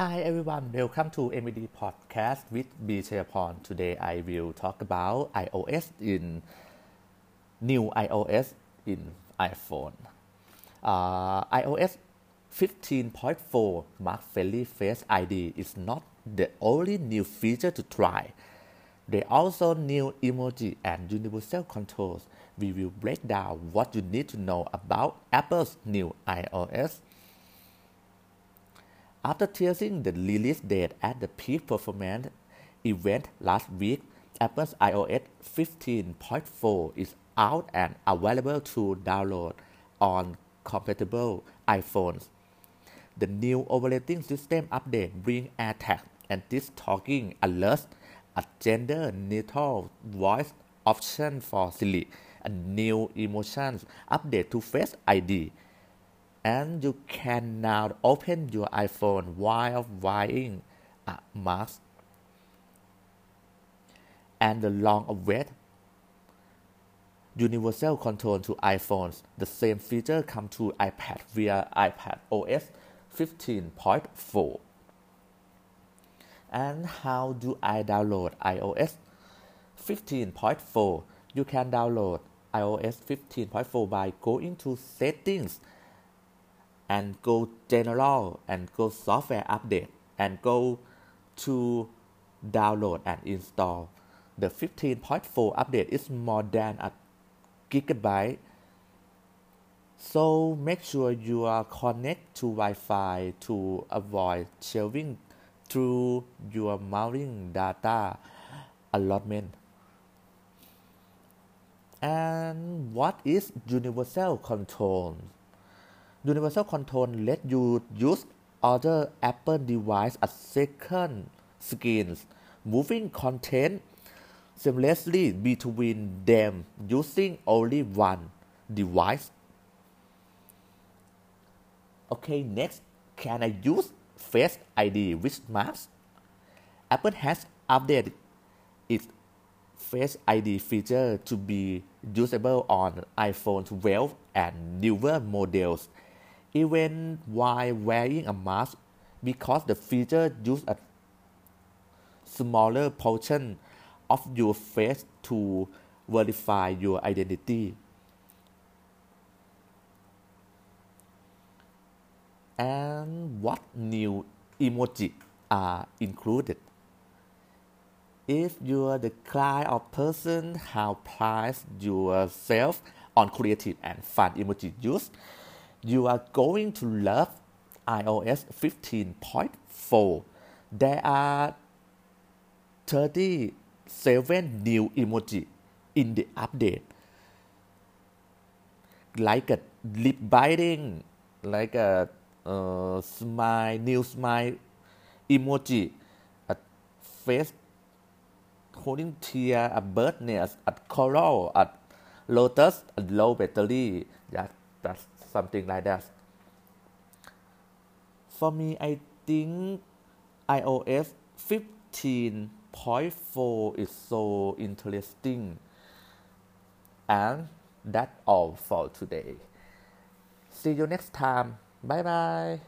Hi everyone, welcome to MED Podcast with B. Chayapon. Today I will talk about iOS in new iOS in iPhone. Uh, iOS 15.4 Mark Friendly Face ID is not the only new feature to try. There are also new emoji and universal controls. We will break down what you need to know about Apple's new iOS after teasing the release date at the Peek Performance event last week, Apple's iOS 15.4 is out and available to download on compatible iPhones. The new operating system update brings AirTag anti-stalking alerts, a gender-neutral voice option for Siri, a new emotions update to Face ID, and you can now open your iPhone while wearing a mask. And the long awaited universal control to iPhones. The same feature come to iPad via iPad OS 15.4. And how do I download iOS 15.4? You can download iOS 15.4 by going to settings and go general and go software update and go to download and install. The 15.4 update is more than a gigabyte. So make sure you are connect to Wi-Fi to avoid sharing through your mounting data allotment. And what is universal control? Universal Control let you use other Apple device as second screens, moving content seamlessly between them using only one device. Okay, next, can I use Face ID with Maps? Apple has updated its Face ID feature to be usable on iPhone 12 and newer models even while wearing a mask because the feature uses a smaller portion of your face to verify your identity. And what new emoji are included? If you're the kind of person who prides yourself on creative and fun emoji use, you are going to love iOS 15.4. There are 37 new emoji in the update, like a lip biting, like a uh, smile, new smile emoji, a face holding tear, a bird nest, a coral, a lotus, a low battery. Yeah, that's something like that. For me, I think iOS 15.4 is so interesting. And that's all for today. See you next time. Bye bye.